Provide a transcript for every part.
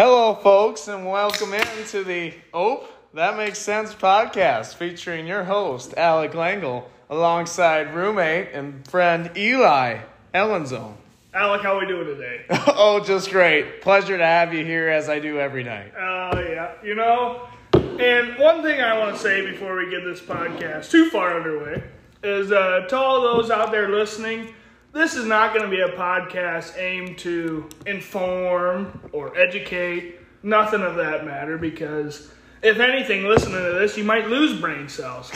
Hello, folks, and welcome into the Ope That Makes Sense podcast featuring your host, Alec Langle, alongside roommate and friend Eli Ellenzone. Alec, how are we doing today? oh, just great. Pleasure to have you here as I do every night. Oh, yeah. You know, and one thing I want to say before we get this podcast too far underway is uh, to all those out there listening, this is not going to be a podcast aimed to inform or educate, nothing of that matter, because if anything, listening to this, you might lose brain cells.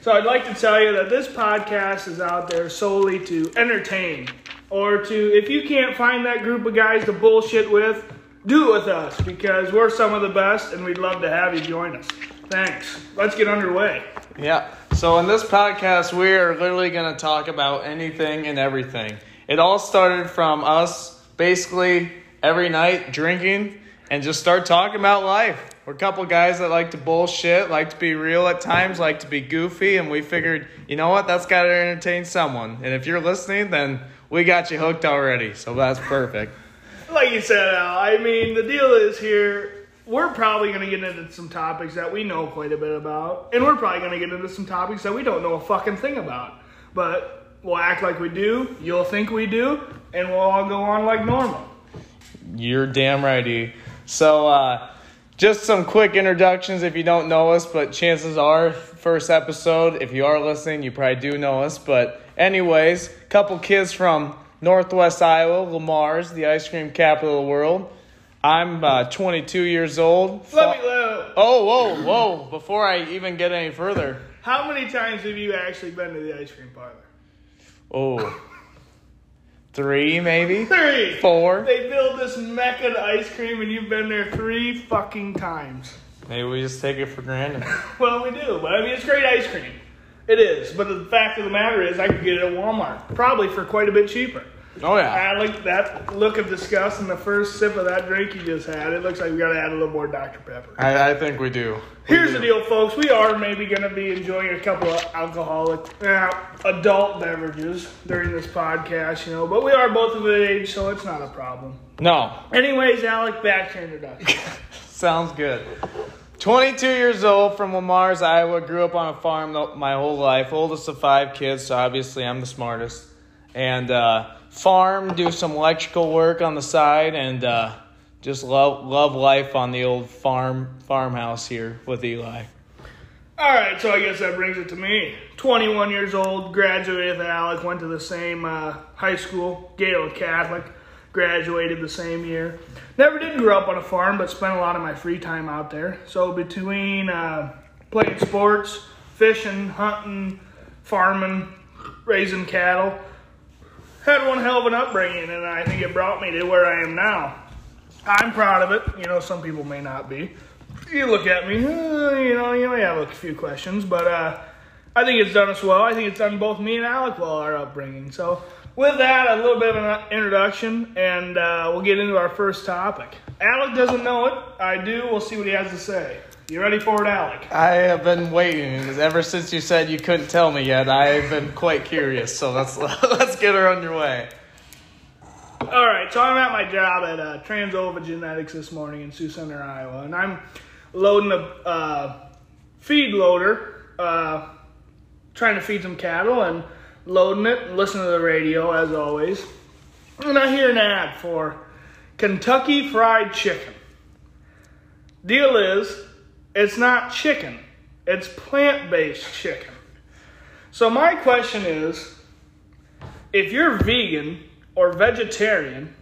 So I'd like to tell you that this podcast is out there solely to entertain, or to, if you can't find that group of guys to bullshit with, do it with us, because we're some of the best, and we'd love to have you join us. Thanks. Let's get underway. Yeah. So in this podcast, we are literally going to talk about anything and everything. It all started from us basically every night drinking and just start talking about life. We're a couple guys that like to bullshit, like to be real at times, like to be goofy, and we figured, you know what, that's got to entertain someone. And if you're listening, then we got you hooked already. So that's perfect. Like you said, Al, I mean, the deal is here we're probably going to get into some topics that we know quite a bit about, and we're probably going to get into some topics that we don't know a fucking thing about. But we'll act like we do, you'll think we do, and we'll all go on like normal. You're damn righty. So, uh, just some quick introductions if you don't know us, but chances are, first episode, if you are listening, you probably do know us. But, anyways, couple kids from Northwest Iowa, Le Mars, the ice cream capital of the world. I'm uh, 22 years old. Let me know. Oh, whoa, whoa! Before I even get any further. How many times have you actually been to the ice cream parlor? Oh, three maybe. Three. Four. They build this mecca ice cream, and you've been there three fucking times. Maybe we just take it for granted. Well, we do, but I mean, it's great ice cream. It is, but the fact of the matter is, I could get it at Walmart, probably for quite a bit cheaper. Oh yeah. Alec, that look of disgust in the first sip of that drink you just had, it looks like we got to add a little more Dr. Pepper. I, I think we do. We Here's do. the deal, folks. We are maybe going to be enjoying a couple of alcoholic, uh, adult beverages during this podcast, you know, but we are both of age, so it's not a problem. No, Anyways, Alec, back to introduction. sounds good. 22 years old from Le Mars, Iowa. Grew up on a farm my whole life. Oldest of five kids, so obviously I'm the smartest. And uh, farm, do some electrical work on the side, and uh, just love love life on the old farm farmhouse here with Eli. All right, so I guess that brings it to me. 21 years old, graduated with Alec, went to the same uh, high school, Gehlen Catholic, graduated the same year. Never did grow up on a farm, but spent a lot of my free time out there. So between uh, playing sports, fishing, hunting, farming, raising cattle, had one hell of an upbringing, and I think it brought me to where I am now. I'm proud of it. You know, some people may not be. You look at me, uh, you know, you may have a few questions, but uh, I think it's done us well. I think it's done both me and Alec well, our upbringing. So, with that, a little bit of an introduction, and uh, we'll get into our first topic. Alec doesn't know it. I do. We'll see what he has to say. You ready for it, Alec? I have been waiting ever since you said you couldn't tell me yet. I've been quite curious, so let's let's get her on your way. All right, so I'm at my job at uh, Trans Ova Genetics this morning in Sioux Center, Iowa, and I'm loading a uh, feed loader, uh, trying to feed some cattle, and loading it, and listening to the radio as always. And I hear an ad for Kentucky Fried Chicken. Deal is, it's not chicken, it's plant based chicken. So, my question is if you're vegan or vegetarian,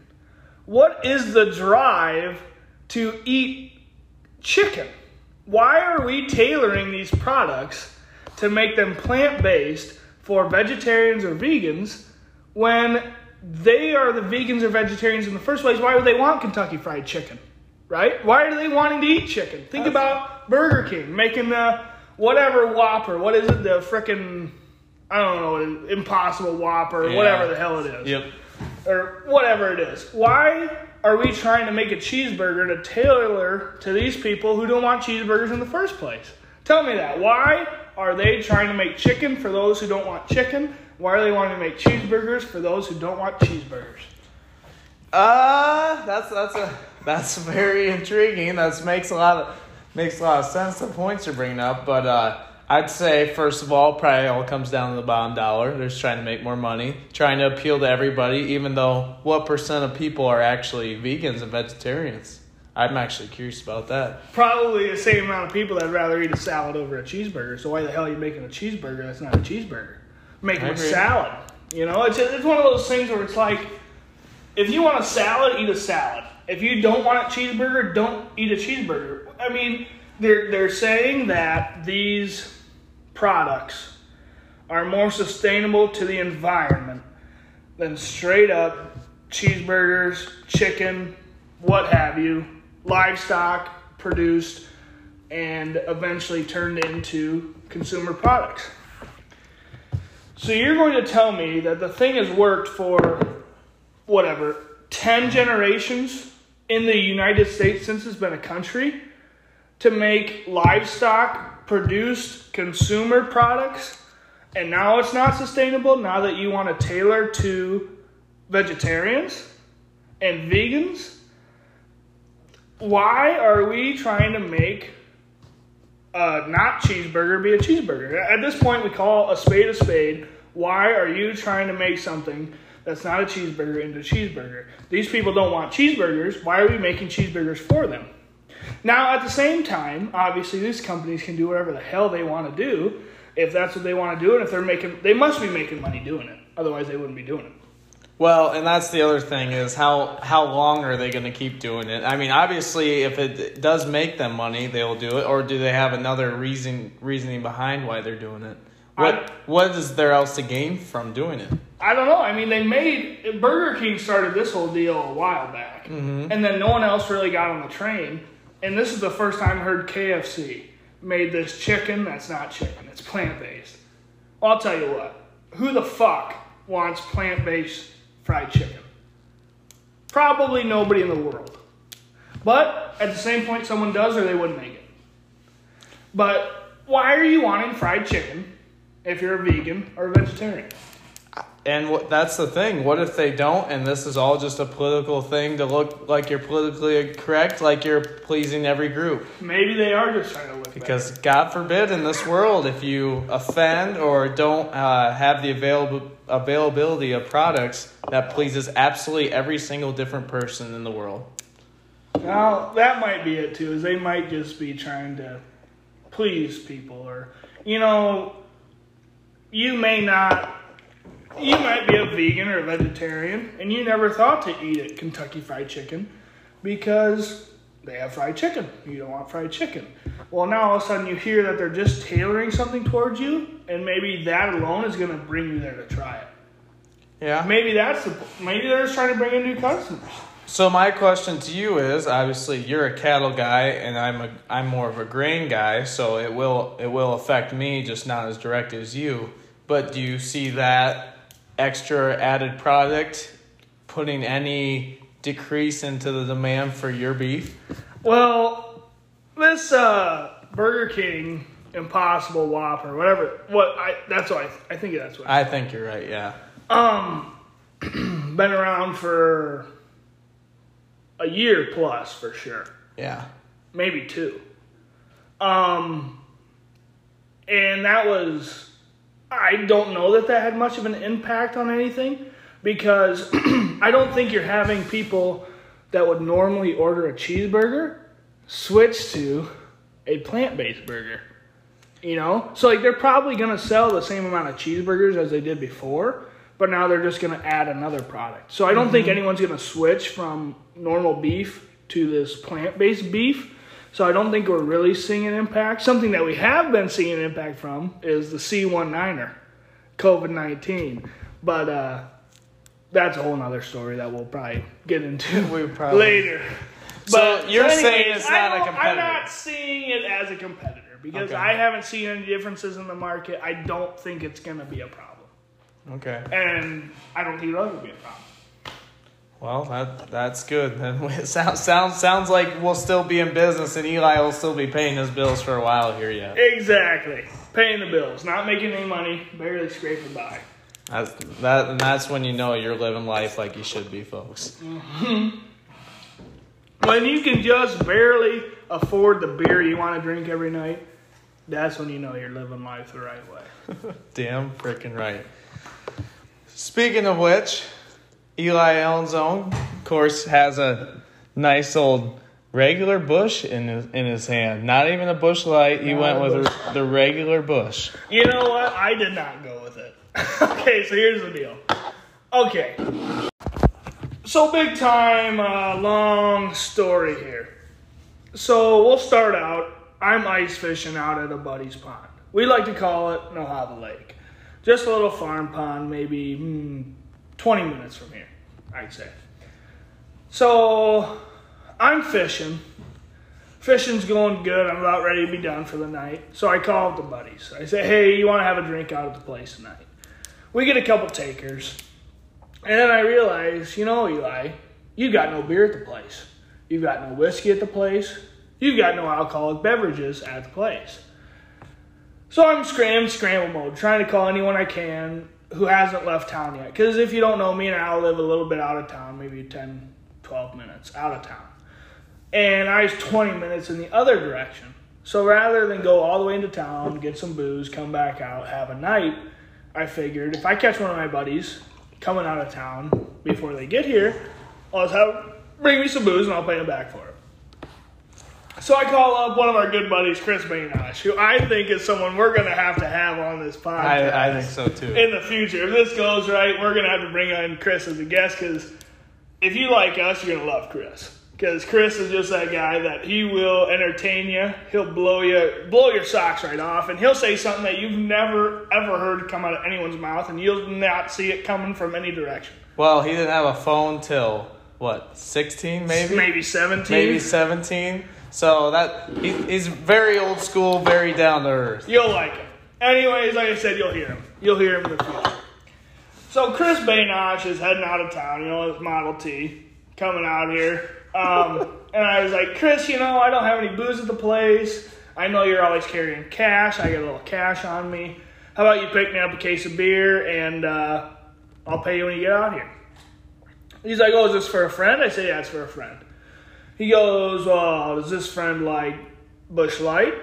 what is the drive to eat chicken? Why are we tailoring these products to make them plant based for vegetarians or vegans when they are the vegans or vegetarians in the first place? Why would they want Kentucky Fried Chicken? Right? Why are they wanting to eat chicken? Think about Burger King making the whatever Whopper. What is it? The frickin' I don't know, what it is, Impossible Whopper, Yeah. whatever the hell it is Yep. or whatever it is. Why are we trying to make a cheeseburger to tailor to these people who don't want cheeseburgers in the first place? Tell me that. Why are they trying to make chicken for those who don't want chicken? Why are they wanting to make cheeseburgers for those who don't want cheeseburgers? Uh, that's that's a that's very intriguing. That makes a lot of makes a lot of sense. The points you're bringing up, but uh, I'd say first of all, probably all comes down to the bottom dollar. They're just trying to make more money, trying to appeal to everybody. Even though what percent of people are actually vegans and vegetarians? I'm actually curious about that. Probably the same amount of people that'd rather eat a salad over a cheeseburger. So why the hell are you making a cheeseburger that's not a cheeseburger? Make a salad. You know, it's it's one of those things where it's like, if you want a salad, eat a salad. If you don't want a cheeseburger, don't eat a cheeseburger. I mean, they're they're saying that these products are more sustainable to the environment than straight up cheeseburgers, chicken, what have you, livestock produced and eventually turned into consumer products. So you're going to tell me that the thing has worked for whatever 10 generations in the United States since it's been a country to make livestock produced consumer products. And now it's not sustainable now that you want to tailor to vegetarians and vegans. Why are we trying to make uh, not cheeseburger be a cheeseburger? At this point we call a spade a spade. Why are you trying to make something that's not a cheeseburger into a cheeseburger these people don't want cheeseburgers why are we making cheeseburgers for them now, at the same time, obviously, these companies can do whatever the hell they want to do if that's what they want to do, and if they're making, they must be making money doing it. Otherwise, they wouldn't be doing it. Well, and that's the other thing is how how long are they going to keep doing it? I mean, obviously, if it does make them money, they'll do it. Or do they have another reason reasoning behind why they're doing it? What I- what is there else to gain from doing it? I don't know. I mean, they made Burger King started this whole deal a while back, mm-hmm. and then no one else really got on the train. And this is the first time I heard KFC made this chicken that's not chicken; it's plant based. Well, I'll tell you what. Who the fuck wants plant based fried chicken? Probably nobody in the world. But at the same point, someone does, or they wouldn't make it. But why are you wanting fried chicken if you're a vegan or a vegetarian? And what, that's the thing. What if they don't? And this is all just a political thing to look like you're politically correct, like you're pleasing every group. Maybe they are just trying to look Because God forbid, in this world, if you offend or don't uh, have the available availability of products that pleases absolutely every single different person in the world. better. Now that might be it too. Is they might just be trying to please people, or you know, you may not. You might be a vegan or a vegetarian, and you never thought to eat at Kentucky Fried Chicken because they have fried chicken. You don't want fried chicken. Well, now all of a sudden you hear that they're just tailoring something towards you, and maybe that alone is going to bring you there to try it. Yeah. Maybe that's the. Maybe they're just trying to bring in new customers. So my question to you is: obviously, you're a cattle guy, and I'm a I'm more of a grain guy, so it will it will affect me, just not as direct as you. But do you see that extra added product putting any decrease into the demand for your beef? Well, this uh, Burger King Impossible Whopper, whatever. What I that's what I, I think that's what. I think you're right. Yeah. Um, been around for a year plus for sure, Yeah. maybe two. Um, and that was I don't know that that had much of an impact on anything because I don't think you're having people that would normally order a cheeseburger switch to a plant-based burger. You know? So like they're probably going to sell the same amount of cheeseburgers as they did before, but now they're just going to add another product. So I don't think mm-hmm. anyone's going to switch from normal beef to this plant-based beef. So I don't think we're really seeing an impact. Something that we have been seeing an impact from is the C19er, COVID 19. But uh, that's a whole nother story that we'll probably get into We probably- later. So you're saying it's not a competitor? I'm not seeing it as a competitor because Okay. I haven't seen any differences in the market. I don't think it's going to be a problem. Okay. And I don't think it'll ever be a problem. Well, that that's good. Then sounds sounds sounds like we'll still be in business, and Eli will still be paying his bills for a while here yet. Exactly. Paying the bills, not making any money, barely scraping by. That's that, and that's when you know you're living life like you should be, folks. Mm-hmm. When you can just barely afford the beer you want to drink every night, that's when you know you're living life the right way. Damn freaking right. Speaking of which, Eli Allen's own, of course, has a nice old regular Busch in his, in his hand. Not even a Busch Light. He went with a, the regular Busch. You know what? I did not go with it. okay, so here's the deal. Okay. So, big time, uh, long story here. So, we'll start out. I'm ice fishing out at a buddy's pond. We like to call it Nohava Lake. Just a little farm pond, maybe hmm, 20 minutes from here, I'd say. So, I'm fishing. Fishing's going good. I'm about ready to be done for the night. So I call up the buddies. I say, hey, you want to have a drink out at the place tonight? We get a couple takers. And then I realize, you know, Eli, you got no beer at the place. You've got no whiskey at the place. You've got no alcoholic beverages at the place. So I'm scram scramble mode, trying to call anyone I can who hasn't left town yet. Because if you don't know me, and I live a little bit out of town, maybe 10, 12 minutes out of town. And I was 20 minutes in the other direction. So rather than go all the way into town, get some booze, come back out, have a night, I figured if I catch one of my buddies coming out of town before they get here, I'll have bring me some booze and I'll pay them back for it. So I call up one of our good buddies, Chris Baynosh, who I think is someone we're going to have to have on this podcast. I, I think so too. In the future, if this goes right, we're going to have to bring on Chris as a guest because if you like us, you're going to love Chris. Because Chris is just that guy that he will entertain you. He'll blow you, blow your socks right off, and he'll say something that you've never ever heard come out of anyone's mouth, and you'll not see it coming from any direction. Well, he didn't have a phone till what, sixteen, maybe, maybe seventeen, maybe seventeen. So that he, he's very old school, very down to earth. You'll like him. Anyways, like I said, you'll hear him. You'll hear him in the future. So Chris Baynosh is heading out of town, you know, his Model T, coming out here. Um, and I was like, Chris, you know, I don't have any booze at the place. I know you're always carrying cash. I got a little cash on me. How about you pick me up a case of beer and uh, I'll pay you when you get out here? He's like, oh, is this for a friend? I say, yeah, it's for a friend. He goes, well, does this friend like Busch Light?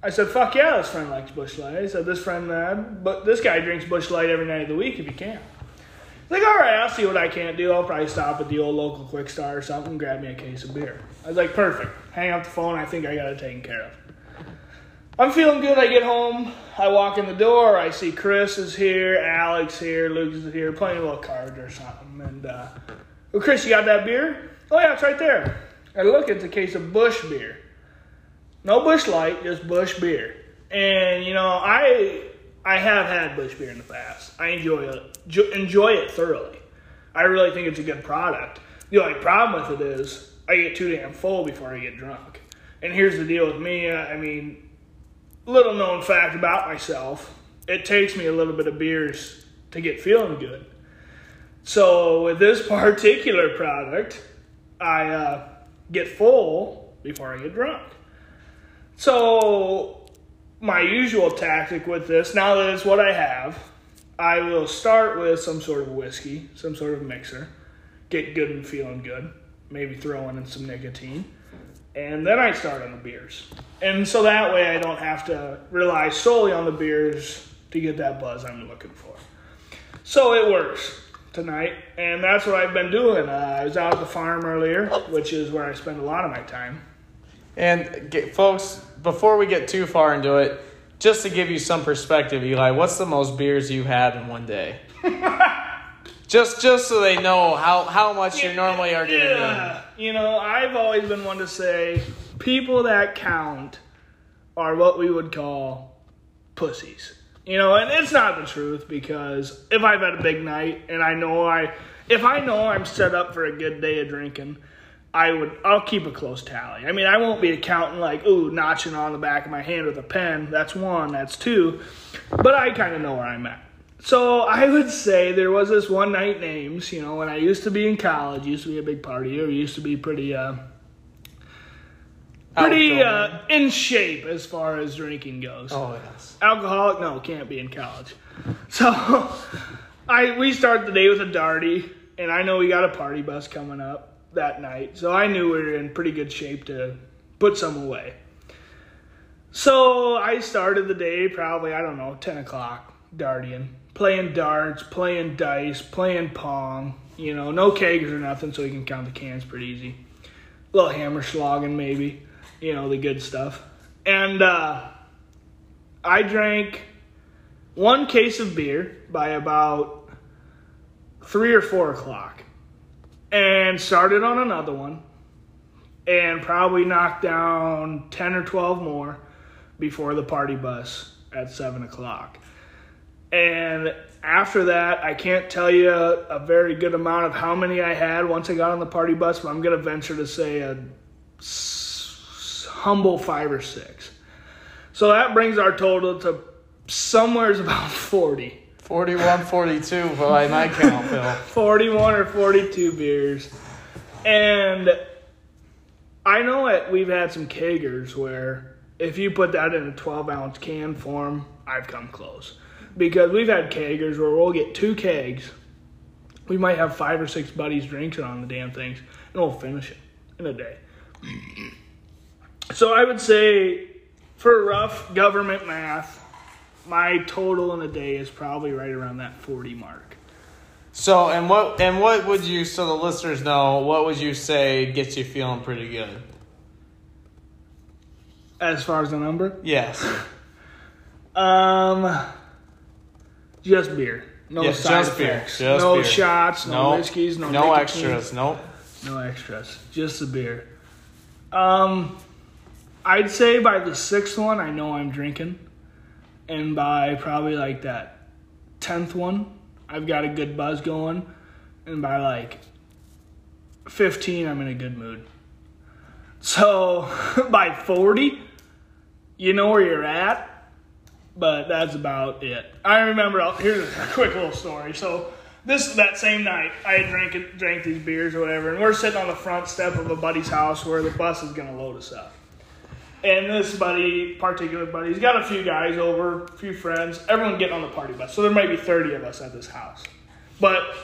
I said, fuck yeah, this friend likes Busch Light. I said, this friend, uh, but this guy drinks Busch Light every night of the week if he can. He's like, all right, I'll see what I can't do. I'll probably stop at the old local quick start or something and grab me a case of beer. I was like, perfect. Hang up the phone. I think I got it taken care of. I'm feeling good. I get home. I walk in the door. I see Chris is here, Alex here, Luke is here, playing a little card or something. And, uh, well, Chris, you got that beer? Oh, yeah, it's right there. I look, it's a case of Busch beer. No Busch Light, just Busch beer. And you know, I I have had Busch beer in the past. I enjoy it enjoy it thoroughly. I really think it's a good product. The only problem with it is I get too damn full before I get drunk. And here's the deal with me. I mean, little known fact about myself: it takes me a little bit of beers to get feeling good. So with this particular product, I uh, get full before I get drunk. So, my usual tactic with this, now that it's what I have, I will start with some sort of whiskey, some sort of mixer, get good and feeling good, maybe throw in some nicotine, and then I start on the beers. And so that way I don't have to rely solely on the beers to get that buzz I'm looking for. So it works tonight, and that's what I've been doing. Uh, I was out at the farm earlier, which is where I spend a lot of my time. And get, folks, before we get too far into it, just to give you some perspective, Eli, what's the most beers you've had in one day? just just so they know how, how much you normally are getting. Yeah. You know, I've always been one to say people that count are what we would call pussies. You know, and it's not the truth because if I've had a big night and I know I, if I know I'm set up for a good day of drinking, I would, I'll keep a close tally. I mean, I won't be counting like, ooh, notching on the back of my hand with a pen. That's one, that's two. But I kind of know where I'm at. So I would say there was this one night names, you know, when I used to be in college, used to be a big partier, used to be pretty, uh, pretty uh, in shape as far as drinking goes. Oh yes. Alcoholic? No, can't be in college. So I we start the day with a darty, and I know we got a party bus coming up, that night, so I knew we were in pretty good shape to put some away. So I started the day probably, I don't know, 10 o'clock, darting, playing darts, playing dice, playing pong, you know, no kegs or nothing, so you can count the cans pretty easy. A little hammer slogging, maybe, you know, the good stuff. And uh, I drank one case of beer by about three or four o'clock and started on another one and probably knocked down 10 or 12 more before the party bus at 7 o'clock. And after that, I can't tell you a, very good amount of how many I had once I got on the party bus, but I'm going to venture to say a humble five or six. So that brings our total to somewhere's about 40. 41, 42 by my count, Phil. 41 or 42 beers. And I know that we've had some kegers where if you put that in a 12 ounce can form, I've come close. Because we've had kegers where we'll get two kegs. We might have five or six buddies drinking on the damn things, and we'll finish it in a day. So I would say, for rough government math, my total in a day is probably right around that 40 mark. So, and what and what would you so the listeners know, what would you say gets you feeling pretty good? As far as the number? Yes. Um just beer. No Yeah, side just beer. effects. Just no beer. shots, no, Nope. whiskeys, no no nicotine, extras. Nope. No extras. Just the beer. Um I'd say by the sixth one I know I'm drinking. And by probably like that tenth one, I've got a good buzz going. And by like fifteen I'm in a good mood. So by forty, you know where you're at, but that's about it. I remember. Here's a quick little story. So this that same night, I had drank drank these beers or whatever, and we're sitting on the front step of a buddy's house where the bus is gonna load us up. And this buddy, particular buddy, he's got a few guys over, a few friends, everyone getting on the party bus. So there might be 30 of us at this house. But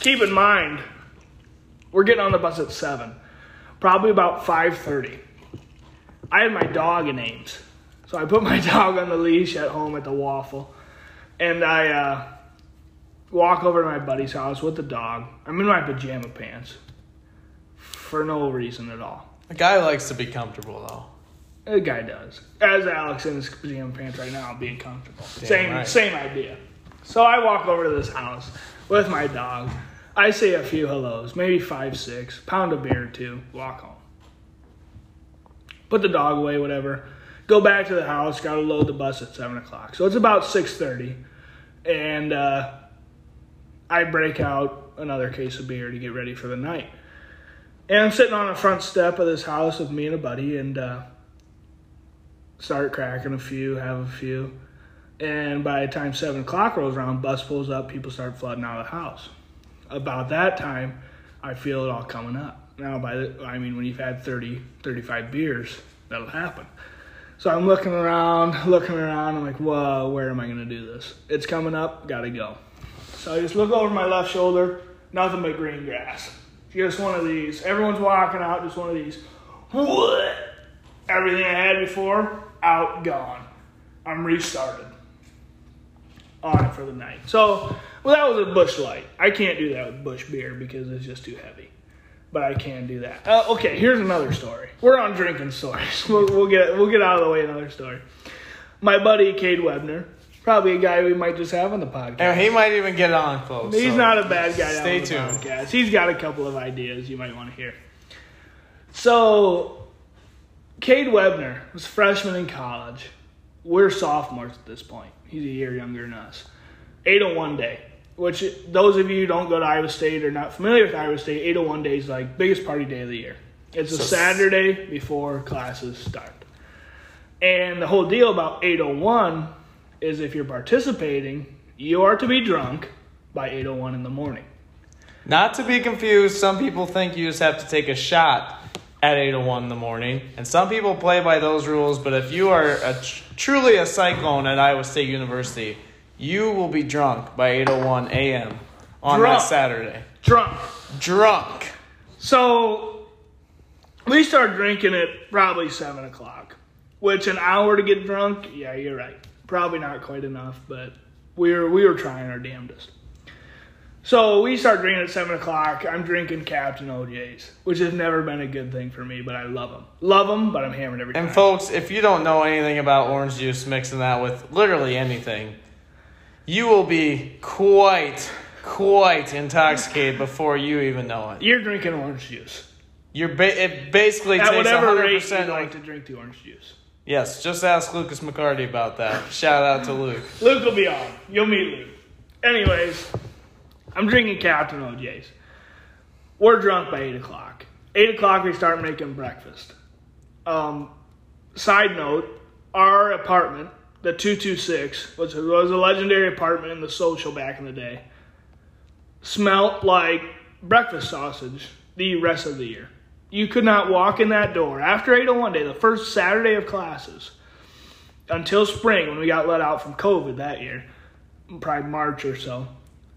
keep in mind, we're getting on the bus at 7. Probably about 5:30. I had my dog in Ames. So I put my dog on the leash at home at the waffle. And I uh, walk over to my buddy's house with the dog. I'm in my pajama pants. For no reason at all. A guy likes to be comfortable though. The guy does. As Alex in his pajama pants right now, being comfortable. Damn same right. same idea. So I walk over to this house with my dog. I say a few hellos, maybe five, six, pound of beer or two, walk home. Put the dog away, whatever. Go back to the house. Got to load the bus at seven o'clock. So it's about six thirty, and uh, I break out another case of beer to get ready for the night. And I'm sitting on the front step of this house with me and a buddy, and uh, start cracking a few, have a few. And by the time seven o'clock rolls around, bus pulls up, people start flooding out of the house. About that time, I feel it all coming up. Now, by the, I mean, when you've had 30, 35 beers, that'll happen. So I'm looking around, looking around. I'm like, whoa, where am I going to do this? It's coming up, gotta go. So I just look over my left shoulder, nothing but green grass. Just one of these. Everyone's walking out, just one of these. What? Everything I had before, out, gone. I'm restarted. On it for the night. So, well, that was a Busch Light. I can't do that with Busch beer because it's just too heavy. But I can do that. Uh, okay, here's another story. We're on drinking stories. We'll, we'll get we'll get out of the way. Another story. My buddy Cade Webner, probably a guy we might just have on the podcast. And he might even get on close. He's so not a bad guy. Stay on the tuned. Podcast. He's got a couple of ideas you might want to hear. So, Cade Webner was a freshman in college. We're sophomores at this point. He's a year younger than us. 801 day, which those of you who don't go to Iowa State or not familiar with Iowa State, 801 day is like biggest party day of the year. It's a So- Saturday before classes start. And the whole deal about 801 is if you're participating, you are to be drunk by 801 in the morning. Not to be confused, some people think you just have to take a shot at 8:01 in the morning, and some people play by those rules. But if you are a tr- truly a cyclone at Iowa State University, you will be drunk by 8:01 a.m. on Drunk. that Saturday. Drunk. Drunk. So we start drinking at probably seven o'clock, which an hour to get drunk. Yeah, you're right. Probably not quite enough, but we were we were trying our damnedest. So we start drinking at seven o'clock. I'm drinking Captain OJ's, which has never been a good thing for me, but I love them. Love them, but I'm hammered every time. And folks, if you don't know anything about orange juice, mixing that with literally anything, you will be quite, quite intoxicated before you even know it. You're drinking orange juice. You're ba- it basically At takes whatever rate you 100% like to drink the orange juice. Yes, just ask Lucas McCarty about that. Shout out to Luke. Luke will be on. You'll meet Luke. Anyways, I'm drinking Captain OJ's. We're drunk by 8 o'clock. 8 o'clock, we start making breakfast. Um, side note, our apartment, the 226, was, was a legendary apartment in the social back in the day, smelt like breakfast sausage the rest of the year. You could not walk in that door after 801 day, the first Saturday of classes, until spring when we got let out from COVID that year, probably March or so.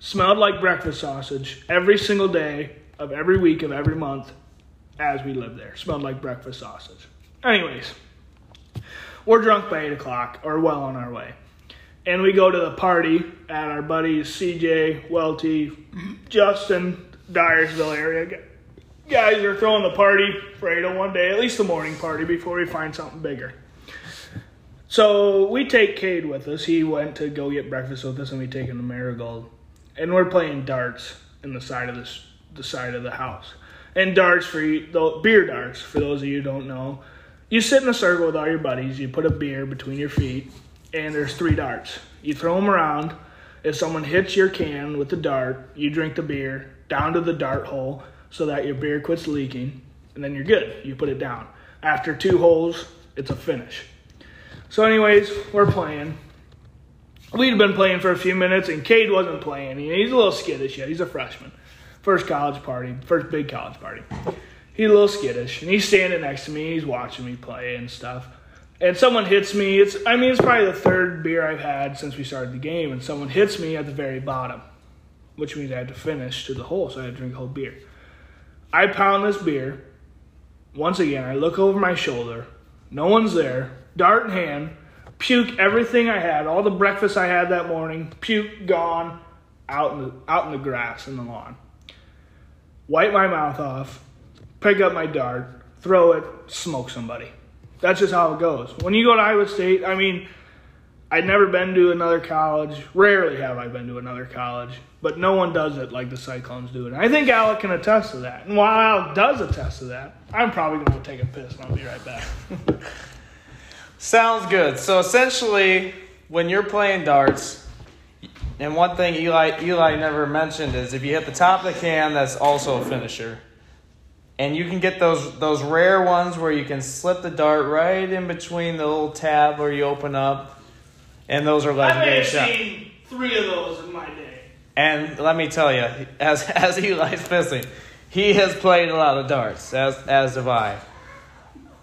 Smelled like breakfast sausage every single day of every week of every month as we lived there. Smelled like breakfast sausage. Anyways, we're drunk by 8 o'clock, or well on our way. And we go to the party at our buddies CJ, Welty, Justin, Dyersville area. Guys are throwing the party for 801 day, at least the morning party, before we find something bigger. So we take Cade with us. He went to go get breakfast with us, and we take him to Marigold. And we're playing darts in the side of this, the side of the house. And darts for you, the beer darts. For those of you don't know, you sit in a circle with all your buddies. You put a beer between your feet, and there's three darts. You throw them around. If someone hits your can with the dart, you drink the beer down to the dart hole so that your beer quits leaking, and then you're good. You put it down. After two holes, it's a finish. So, anyways, we're playing. We'd been playing for a few minutes, and Cade wasn't playing. He's a little skittish yet. He's a freshman. First college party, first big college party. He's a little skittish, and he's standing next to me. He's watching me play and stuff. And someone hits me. It's I mean, it's probably the third beer I've had since we started the game, and someone hits me at the very bottom, which means I had to finish to the hole, so I had to drink a whole beer. I pound this beer. Once again, I look over my shoulder. No one's there. Dart in hand. Puke everything I had, all the breakfast I had that morning. Puke gone, out in the out in the grass in the lawn. Wipe my mouth off. Pick up my dart. Throw it. Smoke somebody. That's just how it goes. When you go to Iowa State, I mean, I'd never been to another college. Rarely have I been to another college, but no one does it like the Cyclones do it. I think Alec can attest to that. And while Alec does attest to that, I'm probably going to go take a piss and I'll be right back. Sounds good. So essentially, when you're playing darts, and one thing Eli Eli never mentioned is if you hit the top of the can, that's also a finisher. And you can get those those rare ones where you can slip the dart right in between the little tab where you open up, and those are legendary have shots. seen three of those in my day. And let me tell you, as as Eli's pissing, he has played a lot of darts, as as have I.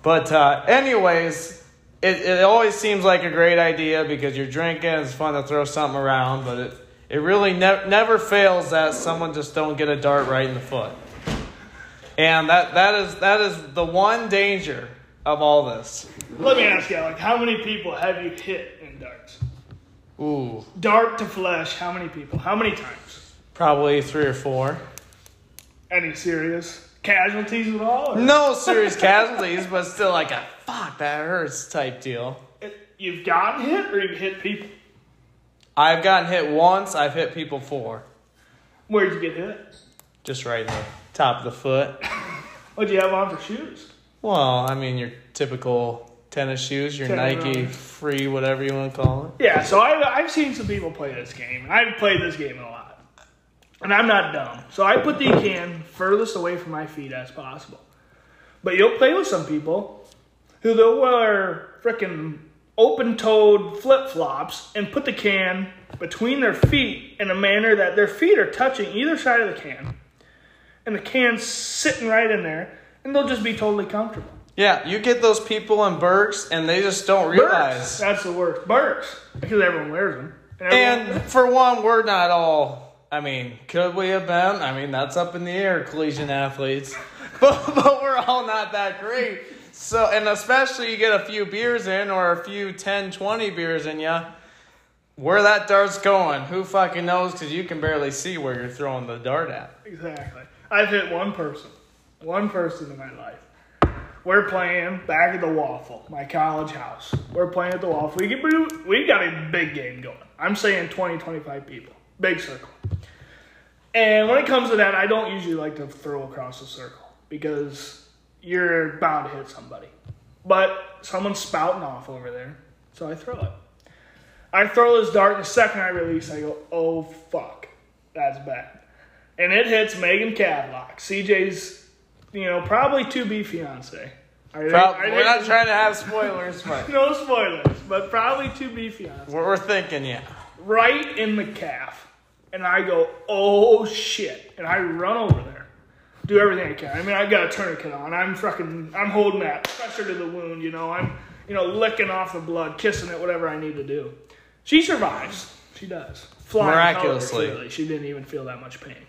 But uh, anyways, it, it always seems like a great idea because you're drinking. It's fun to throw something around, but it it really ne- never fails that someone just don't get a dart right in the foot. And that that is that is the one danger of all this. Let me ask you, Alec, how many people have you hit in darts? Ooh, Dart to flesh, how many people? How many times? probably three or four. Any serious casualties at all? or- No serious casualties, but still like a fuck that hurts type deal. It- You've gotten hit or you've hit people? I've gotten hit once. I've hit people four, Where'd you get hit? just right in the top of the foot. what do you have on for shoes? Well, I mean your typical tennis shoes, your Tennis Nike free, whatever you want to call it. Yeah, so I've, I've seen some people play this game, I've played this game a lot. And I'm not dumb. So I put the can furthest away from my feet as possible. But you'll play with some people who they'll wear frickin' open toed flip flops and put the can between their feet in a manner that their feet are touching either side of the can. And the can's sitting right in there, and they'll just be totally comfortable. Yeah, you get those people in Birks, and they just don't Birks, realize. that's the worst. Birks, because everyone wears them. everyone- And for one, we're not all. I mean, could we have been? I mean, that's up in the air, collegiate athletes. but, but we're all not that great. So, and especially you get a few beers in or a few 10, 20 beers in you. Where that dart's going, who fucking knows? Because you can barely see where you're throwing the dart at. Exactly. I've hit one person, one person in my life. We're playing back at the Waffle, my college house. We're playing at the Waffle. We get we got a big game going. I'm saying 20, 25 people, big circle. And when it comes to that, I don't usually like to throw across the circle because you're bound to hit somebody. But someone's spouting off over there, so I throw it. I throw this dart, and the second I release, I go, oh fuck, that's bad. And it hits Megan Cadlock, CJ's, you know, probably to be fiance. I, Prob- I- we're not trying to have spoilers, but No spoilers, but probably to be fiance. we're, we're thinking, yeah. Right in the calf. And I go, oh shit. And I run over there. Do everything I can. I mean, I got a tourniquet on. I'm fucking, I'm holding that pressure to the wound, you know. I'm, you know, licking off the blood, kissing it, whatever I need to do. She survives. She does. Flying Miraculously. colors, really. She didn't even feel that much pain.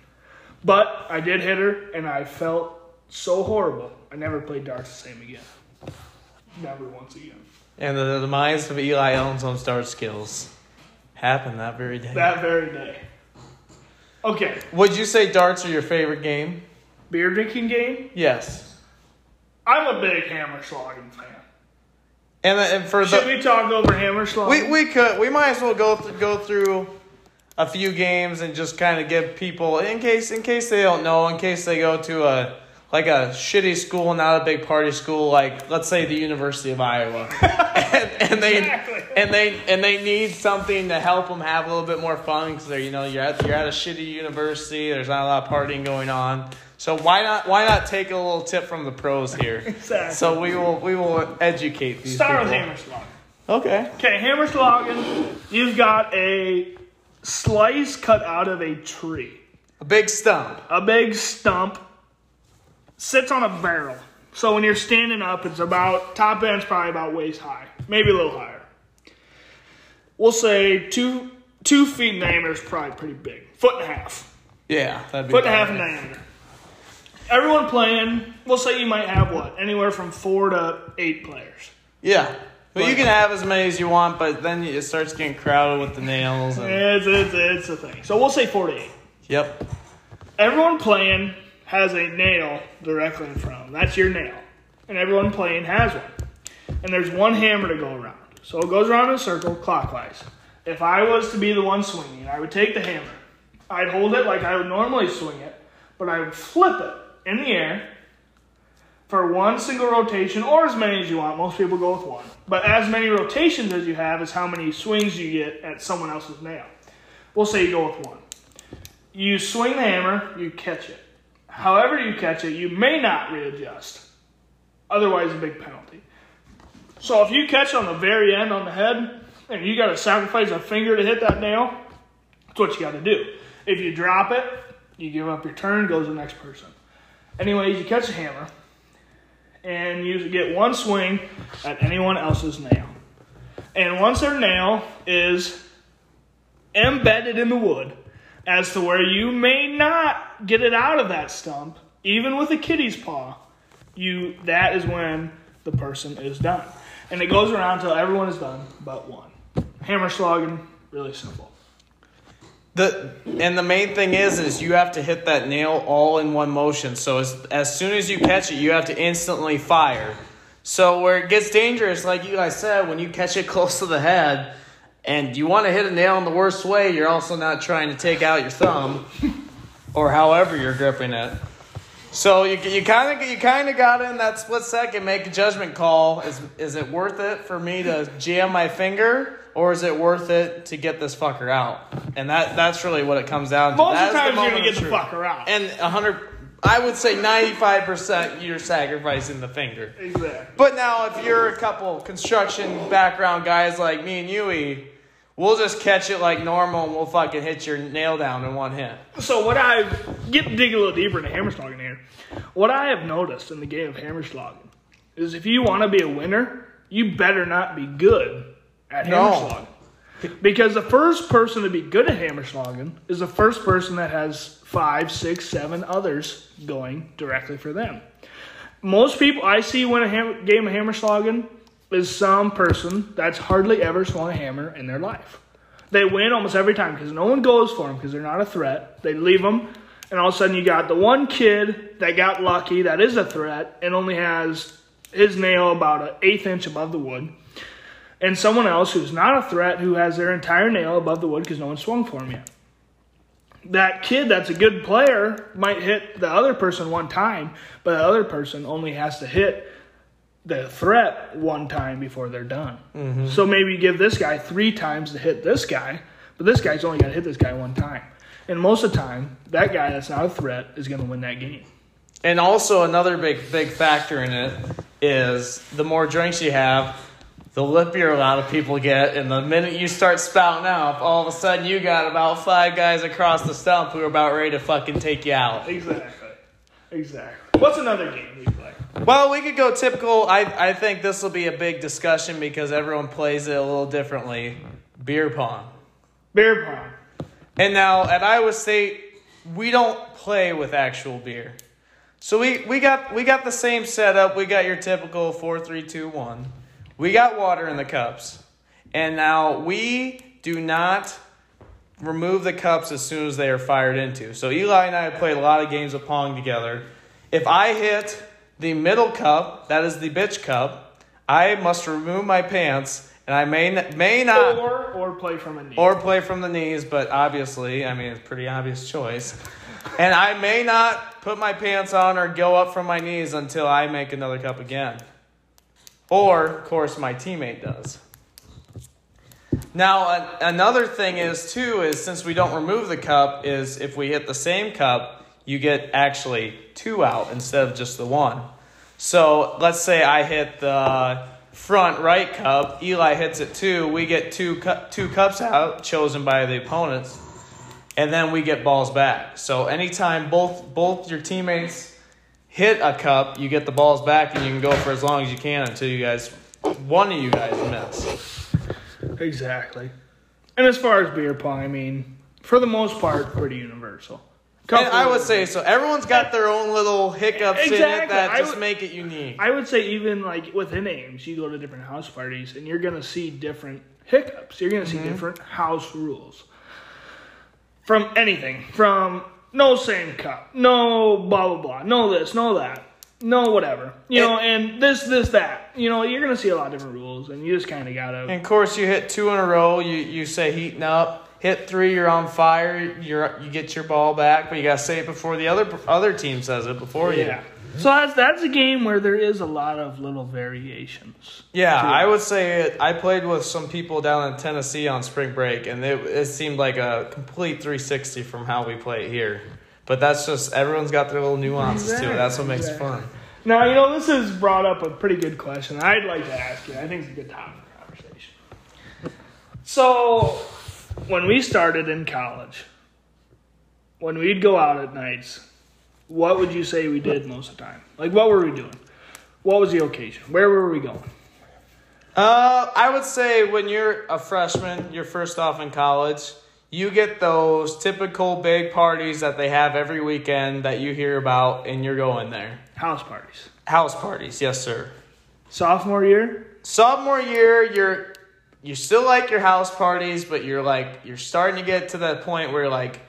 But I did hit her, and I felt so horrible. I never played darts the same again. Never once again. And the, the demise of Eli Ellen's own dart skills happened that very day. That very day. Okay, Would you say darts are your favorite game? beer drinking game. Yes. I'm a big Hammer Slogging fan. And, uh, and for Should the we talk over Hammer Slogging? we we could we might as well go th- go through a few games and just kind of give people in case in case they don't know in case they go to a like a shitty school not a big party school like let's say the University of Iowa and, and they Exactly. And they and they need something to help them have a little bit more fun because they're you know you're at you're at a shitty university there's not a lot of partying going on so why not why not take a little tip from the pros here Exactly. so we will we will educate these Start with people. Hammer Slogging. okay Okay, Hammer Slogging, you've got a slice cut out of a tree. a big stump A big stump sits on a barrel. So when you're standing up, it's about, top end's probably about waist high, maybe a little higher. We'll say two two feet in diameter is probably pretty big. Foot and a half. Yeah, that'd be Foot and a half in diameter. Everyone playing, we'll say you might have what? Anywhere from four to eight players. Yeah, but you can have as many as you want, but then it starts getting crowded with the nails. And, It's, it's, it's a thing. So we'll say 48. Yep. Everyone playing has a nail directly in front of them. That's your nail. And everyone playing has one. And there's one hammer to go around. So it goes around in a circle clockwise. If I was to be the one swinging, I would take the hammer. I'd hold it like I would normally swing it, but I would flip it in the air for one single rotation or as many as you want. Most people go with one. But as many rotations as you have is how many swings you get at someone else's nail. We'll say you go with one. You swing the hammer, you catch it. However, you catch it, you may not readjust. Otherwise, a big penalty. So, if you catch on the very end on the head and you got to sacrifice a finger to hit that nail, that's what you got to do. If you drop it, you give up your turn, goes the next person. Anyways, you catch a hammer and you get one swing at anyone else's nail. And once their nail is embedded in the wood as to where you may not get it out of that stump, even with a kitty's paw, you that is when the person is done. And it goes around until everyone is done but one. Hammer slogging, really simple. The and the main thing is is you have to hit that nail all in one motion. So as as soon as you catch it, you have to instantly fire. So where it gets dangerous, like you guys said, when you catch it close to the head, and you want to hit a nail in the worst way, you're also not trying to take out your thumb, or however you're gripping it. So you you kind of you kind of got in that split second, make a judgment call. Is is it worth it for me to jam my finger, or is it worth it to get this fucker out? And that that's really what it comes down to. Most That of the times you're gonna get the fucker out. And a hundred, I would say ninety five percent, you're sacrificing the finger. exactly. But now, if you're a couple construction background guys like me and Yui, we'll just catch it like normal and we'll fucking hit your nail down in one hit. So what I get dig a little deeper into hammer slogging here. What I have noticed in the game of hammer slogging is if you want to be a winner, you better not be good at hammer No. slogging. Because the first person to be good at hammer slogging is the first person that has five, six, seven others going directly for them. Most people I see win a ham, game of hammer slogging is some person that's hardly ever swung a hammer in their life. They win almost every time because no one goes for them because they're not a threat. They leave them, and all of a sudden you got the one kid that got lucky that is a threat and only has his nail about an eighth inch above the wood, and someone else who's not a threat who has their entire nail above the wood because no one swung for him yet. That kid that's a good player might hit the other person one time, but the other person only has to hit the threat one time before they're done. Mm-hmm. So maybe you give this guy three times to hit this guy, but this guy's only got to hit this guy one time. And most of the time, that guy that's not a threat is going to win that game. And also another big big factor in it is the more drinks you have, the lippier a lot of people get. And the minute you start spouting out, all of a sudden you got about five guys across the stump who are about ready to fucking take you out. Exactly. Exactly. What's another game? Well, we could go typical. I, I think this will be a big discussion because everyone plays it a little differently. Beer pong. Beer pong. And now at Iowa State, we don't play with actual beer. So we, we got we got the same setup. We got your typical four, three, two, one. We got water in the cups. And now we do not remove the cups as soon as they are fired into. So Eli and I have played a lot of games of Pong together. If I hit the middle cup, that is the bitch cup, I must remove my pants and I may, n- may not Or or play from a knee. or play from the knees, but obviously, I mean, it's a pretty obvious choice. And I may not put my pants on or go up from my knees until I make another cup again. Or, of course, my teammate does. Now, an- another thing is, too, is since we don't remove the cup, is if we hit the same cup, you get actually two out instead of just the one. So let's say I hit the front right cup, Eli hits it two, we get two, cu- two cups out chosen by the opponents, and then we get balls back. So anytime both both your teammates hit a cup, you get the balls back, and you can go for as long as you can until you guys, one of you guys miss. Exactly. And as far as beer pong, I mean, for the most part, pretty universal. And I would say so. Everyone's got their own little hiccups in it Exactly. that I just would- make it unique. I would say even like within Ames, you go to different house parties and you're gonna see different hiccups. You're gonna see mm-hmm. different house rules from anything. From no same cup, no blah blah blah, no this, no that, no whatever. You know, and this this that. You know, you're gonna see a lot of different rules, and you just kind of gotta. And of course, you hit two in a row. You you say heating up. Hit three, you're on fire. You're you get your ball back, but you gotta say it before the other other team says it before you. yeah. So that's that's a game where there is a lot of little variations. Yeah, I would say it, I played with some people down in Tennessee on spring break, and it, it seemed like a complete 360 from how we play it here. But that's just everyone's got their little nuances to it. That's what makes it fun. Now, you know, this has brought up a pretty good question. I'd like to ask you. I think it's a good topic of conversation. So, when we started in college, when we'd go out at nights, what would you say we did most of the time? Like, what were we doing? What was the occasion? Where were we going? Uh, I would say when you're a freshman, you're first off in college, you get those typical big parties that they have every weekend that you hear about, and you're going there. House parties. House parties, yes, sir. Sophomore year? sophomore year you're you still like your house parties but you're like you're starting to get to that point where like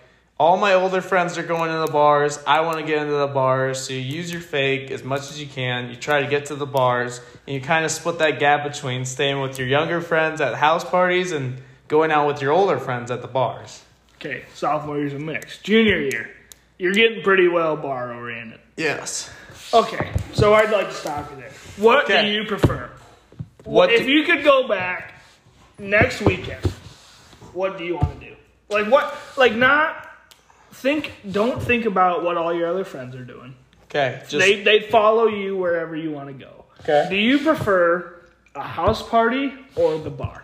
all my older friends are going to the bars i want to get into the bars so you use your fake as much as you can you try to get to the bars and you kind of split that gap between staying with your younger friends at house parties and going out with your older friends at the bars Okay, sophomore year's a mix. Junior year, you're getting pretty well bar oriented. yes Okay, so I'd like to stop you there. What Okay. do you prefer? What if do- you could go back next weekend, what do you want to do? Like what? Like not think. Don't think about what all your other friends are doing. okay just they they follow you wherever you want to go. Okay. Do you prefer a house party or the bar?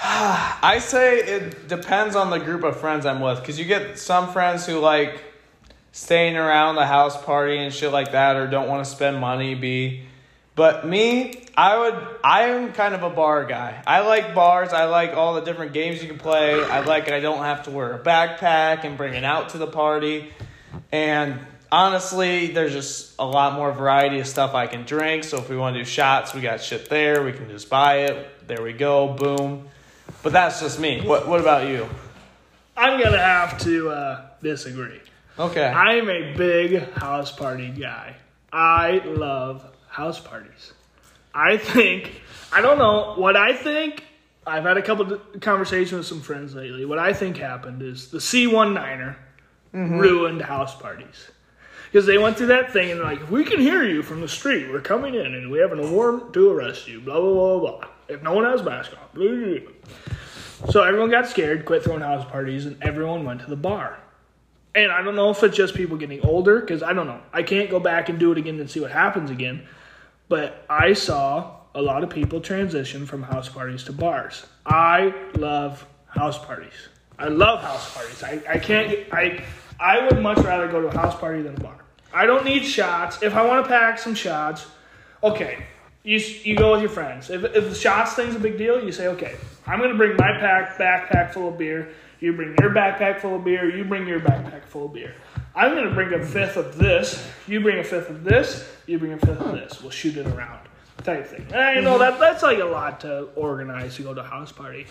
I say it depends on the group of friends I'm with because you get some friends who like staying around the house party and shit like that or don't want to spend money be but me I would I am kind of a bar guy. I like bars. I like all the different games you can play. I like I don't have to wear a backpack and bring it out to the party. And honestly, there's just a lot more variety of stuff I can drink. So if we want to do shots, we got shit there. We can just buy it. There we go. Boom. But that's just me. What What about you? I'm gonna have to uh, disagree. Okay. I'm a big house party guy. I love house parties. I think I don't know what I think. I've had a couple of conversations with some friends lately. What I think happened is the C19er mm-hmm. ruined house parties. Because they went through that thing and they're like, if we can hear you from the street, we're coming in and we have an warrant to arrest you, blah, blah, blah, blah. If no one has a mask on, blah, blah, blah. So everyone got scared, quit throwing house parties, and everyone went to the bar. And I don't know if it's just people getting older, because I don't know. I can't go back and do it again and see what happens again. But I saw a lot of people transition from house parties to bars. I love house parties. I love house parties. I, I can't I I would much rather go to a house party than a bar. I don't need shots. If I want to pack some shots, okay. You, you go with your friends. If, if the shots thing's a big deal, you say, okay, I'm going to bring my pack backpack full of beer. You bring your backpack full of beer. You bring your backpack full of beer. I'm going to bring a fifth of this. You bring a fifth of this. You bring a fifth of this. We'll shoot it around. Type thing. And I know that that's like a lot to organize to go to a house party,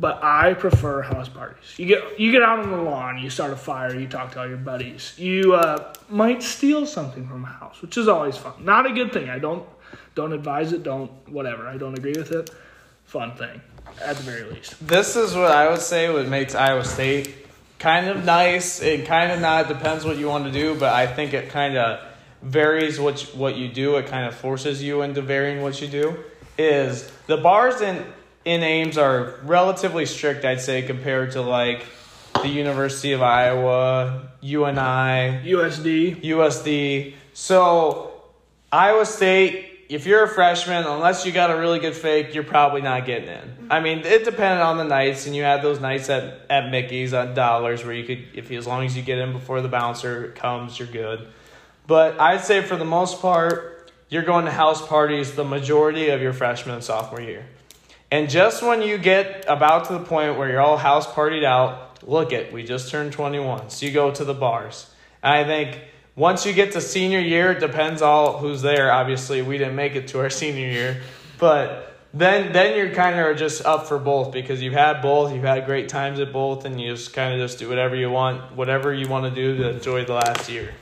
but I prefer house parties. You get you get out on the lawn, you start a fire, you talk to all your buddies. You uh, might steal something from a house, which is always fun. Not a good thing. I don't don't advise it. Don't whatever. I don't agree with it. Fun thing, at the very least. This is what I would say what makes Iowa State kind of nice and kind of not. Depends what you want to do, but I think it kind of varies what you, what you do. It kind of forces you into varying what you do. Is the bars in in Ames are relatively strict, I'd say, compared to like the University of Iowa, UNI, USD. USD. So Iowa State, if you're a freshman, unless you got a really good fake, you're probably not getting in. I mm-hmm. mean, it depended on the nights, and you had those nights at, at Mickey's on dollars where you could, if you, as long as you get in before the bouncer comes, you're good. But I'd say for the most part, you're going to house parties the majority of your freshman and sophomore year. And just when you get about to the point where you're all house partied out, look it, we just turned 21. So you go to the bars. And I think once you get to senior year, it depends all who's there. Obviously, we didn't make it to our senior year, but then then you're kind of just up for both because you've had both, you've had great times at both, and you just kind of just do whatever you want, whatever you want to do to enjoy the last year.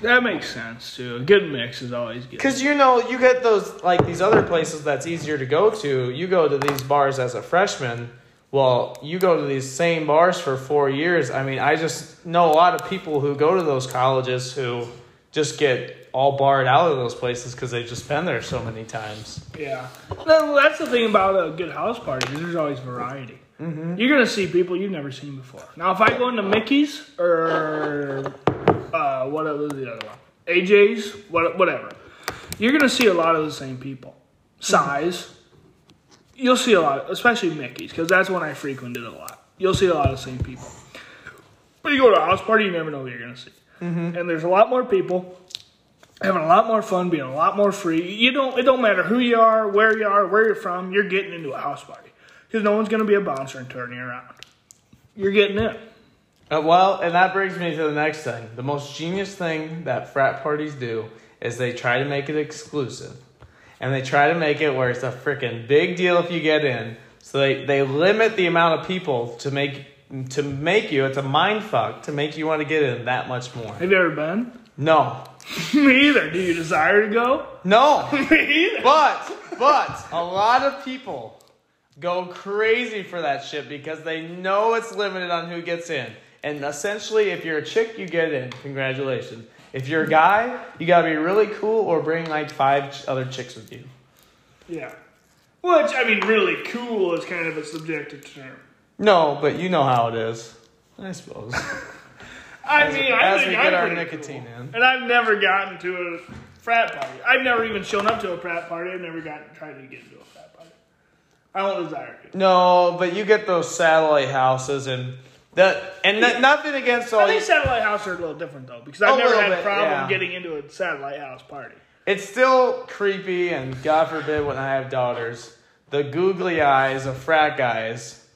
That makes sense too. A good mix is always good. Because you know, you get those like these other places that's easier to go to. You go to these bars as a freshman. Well, you go to these same bars for four years. I mean, I just know a lot of people who go to those colleges who just get all barred out of those places because they've just been there so many times. Yeah, No, that's the thing about a good house party. is There's always variety. You're gonna see people you've never seen before. Now, if I go into Mickey's or uh, what was the other one? AJ's, what, whatever. You're gonna see a lot of the same people. Size. You'll see a lot, especially Mickey's, because that's when I frequented a lot. You'll see a lot of the same people. But you go to a house party, you never know what you're gonna see. And there's a lot more people having a lot more fun, being a lot more free. You don't. It don't matter who you are, where you are, where you're from. You're getting into a house party because no one's going to be a bouncer and turning you around. You're getting in. Uh, well, and that brings me to the next thing. The most genius thing that frat parties do is they try to make it exclusive. And they try to make it where it's a freaking big deal if you get in. So they, they limit the amount of people to make to make you, it's a mind fuck to make you want to get in that much more. Have you ever been? No. Me either. Do you desire to go? No. Me either. But but a lot of people go crazy for that shit because they know it's limited on who gets in. And essentially, if you're a chick, you get in. Congratulations. If you're a guy, you gotta be really cool or bring like five other chicks with you. Yeah. Which I mean, really cool is kind of a subjective term. No, but you know how it is. I suppose. I As, mean, I as think we I'm get our pretty nicotine cool. in. And I've never gotten to a frat party. I've never even shown up to a frat party. I've never gotten tried to get into a frat party. I don't desire to. No, but you get those satellite houses and that and that, nothing against all I think satellite houses are a little different though, because I've never had a problem yeah. getting into a satellite house party. It's still creepy, and God forbid when I have daughters, the googly eyes of frat guys,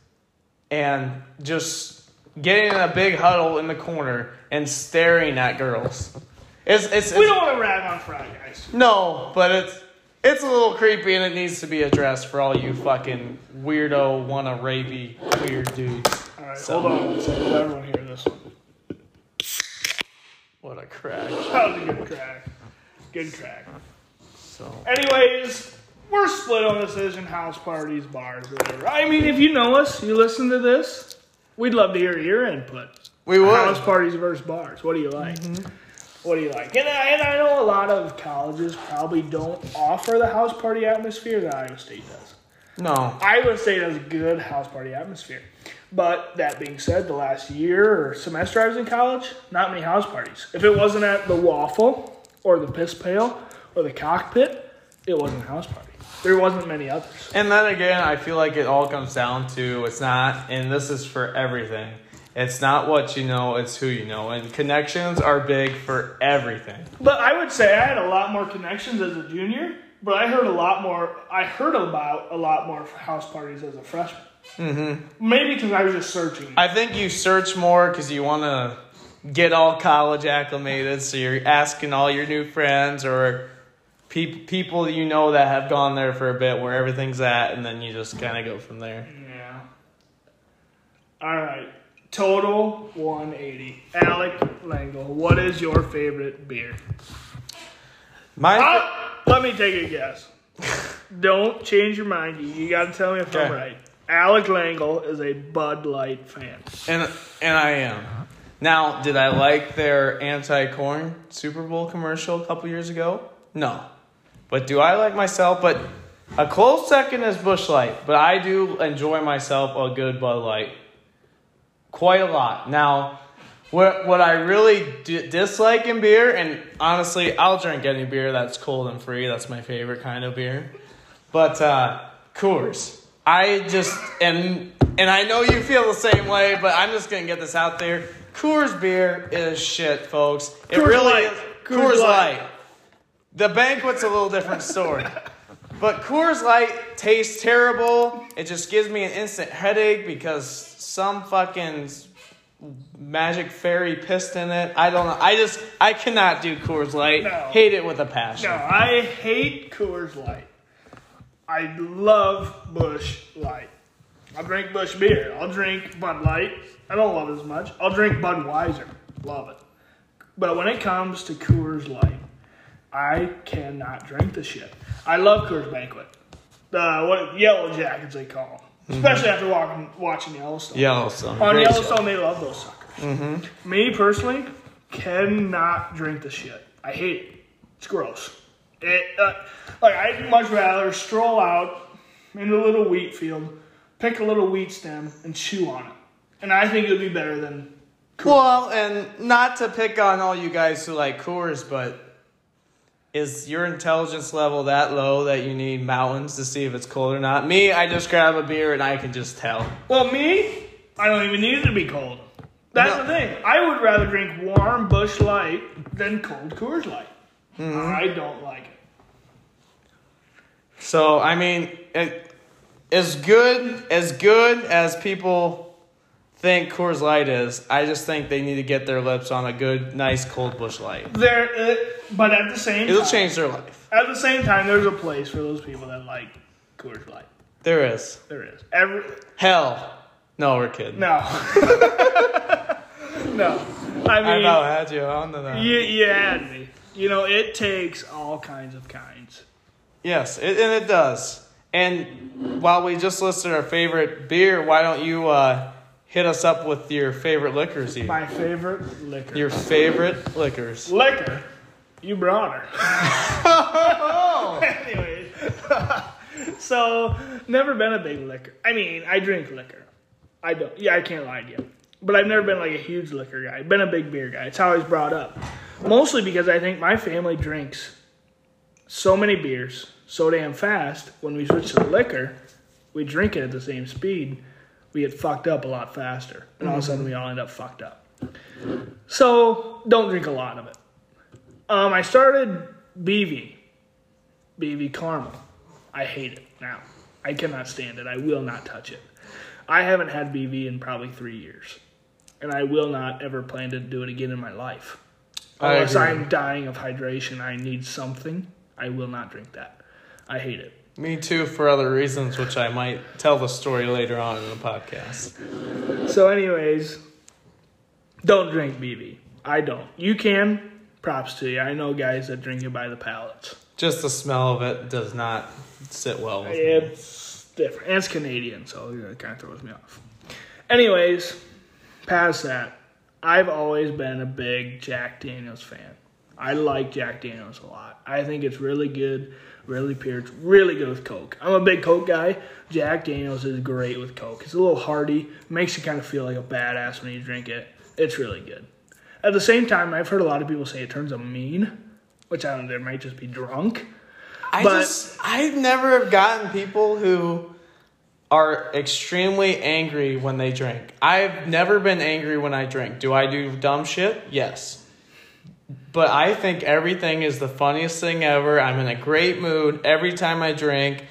and just getting in a big huddle in the corner and staring at girls. It's it's, We don't want to rag on Fry Guys. no, but it's it's a little creepy and it needs to be addressed for all you fucking weirdo wanna rapey weird dudes. All right, So- hold on one second. Let everyone hear this one. What a crack. That was a good crack. Good crack. So Anyways, we're split on this decision house parties, bars, whatever. I mean, if you know us, you listen to this, we'd love to hear your input. we would. House parties versus bars. What do you like? Mm-hmm. What do you like? And I, and I know a lot of colleges probably don't offer the house party atmosphere that Iowa State does. No. Iowa State has a good house party atmosphere. But that being said, the last year or semester I was in college, not many house parties. If it wasn't at the Waffle or the Piss Pail or the Cockpit, it wasn't a house party. There wasn't many others. And then again, I feel like it all comes down to it's not, and this is for everything. It's not what you know, it's who you know. And connections are big for everything. But I would say I had a lot more connections as a junior, but I heard a lot more. I heard about a lot more house parties as a freshman. Mm-hmm. Maybe because I was just searching. I think you search more because you want to get all college acclimated. So you're asking all your new friends or peop people you know that have gone there for a bit where everything's at, and then you just kind of go from there. Yeah. All right. Total 180. Alec Langle, what is your favorite beer? My Uh, let me take a guess. Don't change your mind. You, you got to tell me if I'm right. Alec Langle is a Bud Light fan. and and I am. Now, did I like their anti-corn Super Bowl commercial a couple years ago? No. But do I like myself? But a close second is Busch Light. But I do enjoy myself a good Bud Light. Quite a lot. Now, what what I really d- dislike in beer, and honestly, I'll drink any beer that's cold and free. That's my favorite kind of beer. But uh, Coors, I just and and I know you feel the same way, but I'm just gonna get this out there. Coors beer is shit, folks. It Coors really Light. is. Coors Coors, Light. Light. The banquet's a little different story. But Coors Light tastes terrible. It just gives me an instant headache because some fucking magic fairy pissed in it. I don't know. I just I cannot do Coors Light. No. Hate it with a passion. No, I hate Coors Light. I love Busch Light. I'll drink Busch beer. I'll drink Bud Light. I don't love it as much. I'll drink Budweiser. Love it. But when it comes to Coors Light, I cannot drink the shit. I love Coors Banquet. The what Yellow Jackets they call them. Mm-hmm. Especially after walking, watching Yellowstone. Yellowstone. On Great Yellowstone, they love those suckers. Mm-hmm. Me personally, cannot drink the shit. I hate it. It's gross. It uh, like I'd much rather stroll out in a little wheat field, pick a little wheat stem, and chew on it. And I think it would be better than. Well, and not to pick on all you guys who like Coors, but is your intelligence level that low that you need mountains to see if it's cold or not? Me, I just grab a beer and I can just tell. Well, me, I don't even need it to be cold. That's No. the thing. I would rather drink warm Busch Light than cold Coors Light. I don't like it. So I mean, it, as good as good as people think Coors Light is, I just think they need to get their lips on a good, nice cold Busch Light. There, uh, but at the same It'll time, change their life. At the same time, there's a place for those people that like Coors Light. There is There is. Every hell. No, we're kidding. no, no. I mean, I about had you on to that. you, you had me. You know, it takes all kinds of kinds. Yes, it, and it does. And while we just listed our favorite beer, why don't you uh, hit us up with your favorite liquors here? My favorite liquor. Your favorite liquors. liquor. You brought her. Anyways, so never been a big liquor. I mean, I drink liquor. I don't. Yeah, I can't lie to you. But I've never been like a huge liquor guy. I've been a big beer guy. It's how I was brought up. Mostly because I think my family drinks so many beers so damn fast. When we switch to liquor, we drink it at the same speed. We get fucked up a lot faster, and all of a sudden we all end up fucked up. So don't drink a lot of it. Um, I started BV, BV caramel. I hate it now. I cannot stand it. I will not touch it. I haven't had BV in probably three years, and I will not ever plan to do it again in my life. I Unless agree. I'm dying of hydration, I need something. I will not drink that. I hate it. Me too, for other reasons, which I might tell the story later on in the podcast. So, anyways, don't drink BB. I don't. You can. Props to you. I know guys that drink it by the pallets. Just the smell of it does not sit well with me. It's different. And it's Canadian, so it kind of throws me off. Anyways, past that, I've always been a big Jack Daniels fan. I like Jack Daniels a lot. I think it's really good, really pure. It's really good with Coke. I'm a big Coke guy. Jack Daniels is great with Coke. It's a little hearty, makes you kind of feel like a badass when you drink it. It's really good. At the same time, I've heard a lot of people say it turns them mean, which I don't know, they might just be drunk. I But- just I've never have gotten people who are extremely angry when they drink. I've never been angry when I drink. Do I do dumb shit? Yes. But I think everything is the funniest thing ever. I'm in a great mood every time I drink.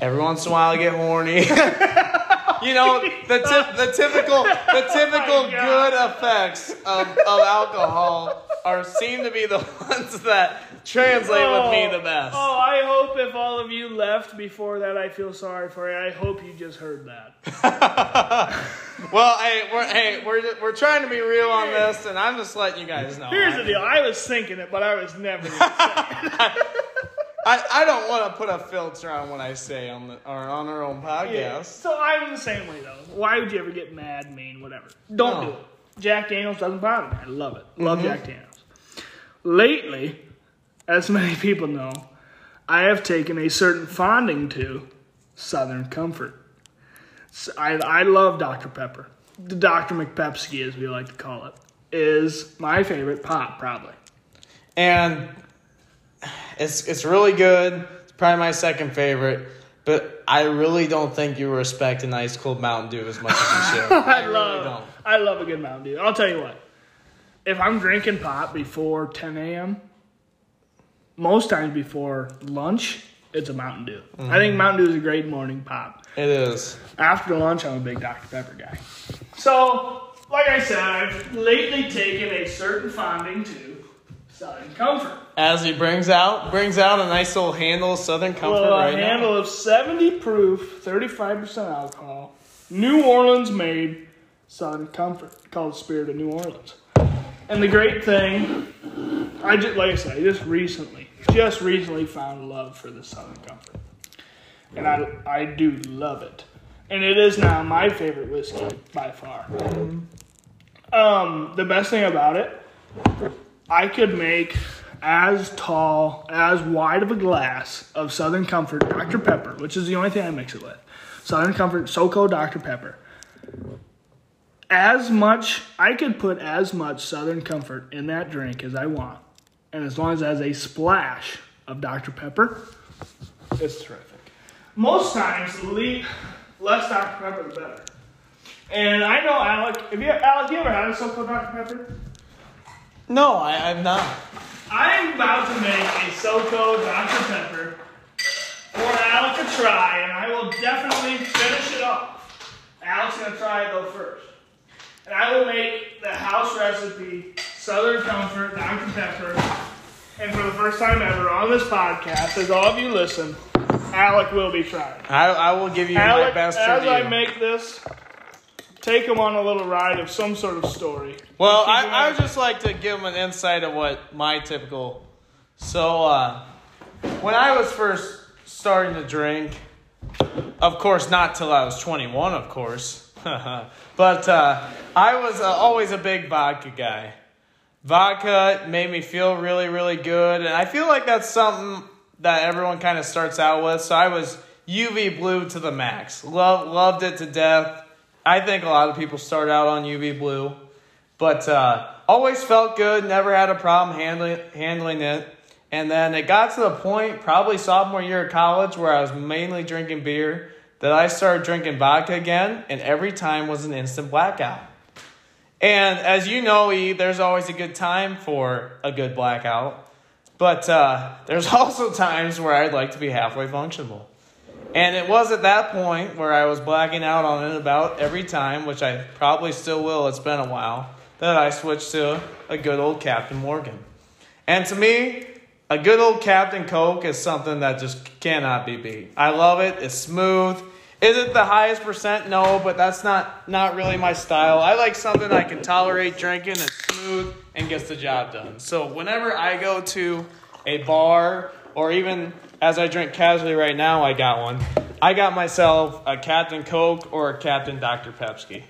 Every once in a while I get horny. you know, the tip, the typical the oh typical Oh good effects of, of alcohol are seem to be the ones that translate with me the oh. best. Oh, I hope if all of you left before that, I feel sorry for you. I hope you just heard that. Well, hey, we're hey, we're we're trying to be real on this, and I'm just letting you guys know. Here's I, the deal. I was thinking it, but I was never. Gonna say it. I, I don't want to put a filter on what I say on the or on our own podcast. Yeah. So I'm the same way though. Why would you ever get mad, mean, whatever? Don't No. do it. Jack Daniels doesn't bother me. I love it. Love Mm-hmm. Jack Daniels. Lately, as many people know, I have taken a certain fonding to Southern Comfort. I I love Dr. Pepper. The Dr. McPepsi, as we like to call it, is my favorite pop, probably. and it's it's really good. It's probably my second favorite, but I really don't think you respect an ice cold Mountain Dew as much as you should. I, really love don't. I love a good Mountain Dew. I'll tell you what. If I'm drinking pop before 10 a.m., most times before lunch, it's a Mountain Dew. I Mm-hmm. think Mountain Dew is a great morning pop. It is. After lunch, I'm a big Dr. Pepper guy. So, like I said, I've lately taken a certain fonding to Southern Comfort. As he brings out brings out a nice little handle of Southern Comfort Well, right a now. handle of 70 proof, 35% alcohol, New Orleans made Southern Comfort called Spirit of New Orleans. And the great thing, I just like I said, I just recently, just recently found love for the Southern Comfort, and I I do love it, and it is now my favorite whiskey by far. Um, the best thing about it, I could make as tall, as wide of a glass of Southern Comfort Dr. Pepper, which is the only thing I mix it with. Southern Comfort SoCo Dr. Pepper. As much, I could put as much Southern Comfort in that drink as I want. And as long as it has a splash of Dr. Pepper, it's terrific. Most times, le- less Dr. Pepper, the better. And I know Alec, have you, Alec, you ever had a SoCo Dr. Pepper? No, I, I'm not. I'm about to make a SoCo Dr. Pepper for Alec to try, and I will definitely finish it off. Alec's gonna try it though first. And I will make the house recipe Southern Comfort Dr. Pepper. And for the first time ever on this podcast, as all of you listen, Alec will be trying. I, I will give you my Alec, best as review. I make this, take them on a little ride of some sort of story. Well, I, I would just like to give them an insight of what my typical. So, uh, when I was first starting to drink, of course, not till I was 21, of course, but uh, I was uh, always a big vodka guy. Vodka made me feel really, really good, and I feel like that's something that everyone kind of starts out with. So I was UV blue to the max. Love, loved it to death. I think a lot of people start out on UV blue, but uh, always felt good. Never had a problem handling handling it. And then it got to the point, probably sophomore year of college, where I was mainly drinking beer, that I started drinking vodka again, and every time was an instant blackout. And as you know, E, there's always a good time for a good blackout. But uh, there's also times where I'd like to be halfway functional. And it was at that point where I was blacking out on it about every time, which I probably still will, it's been a while, that I switched to a good old Captain Morgan. And to me, a good old Captain Coke is something that just cannot be beat. I love it. It's smooth. Is it the highest percent? No, but that's not not really my style. I like something I can tolerate drinking. It's smooth and gets the job done. So whenever I go to a bar or even as I drink casually right now, I got one. I got myself a Captain Coke or a Captain Dr. Pepsi.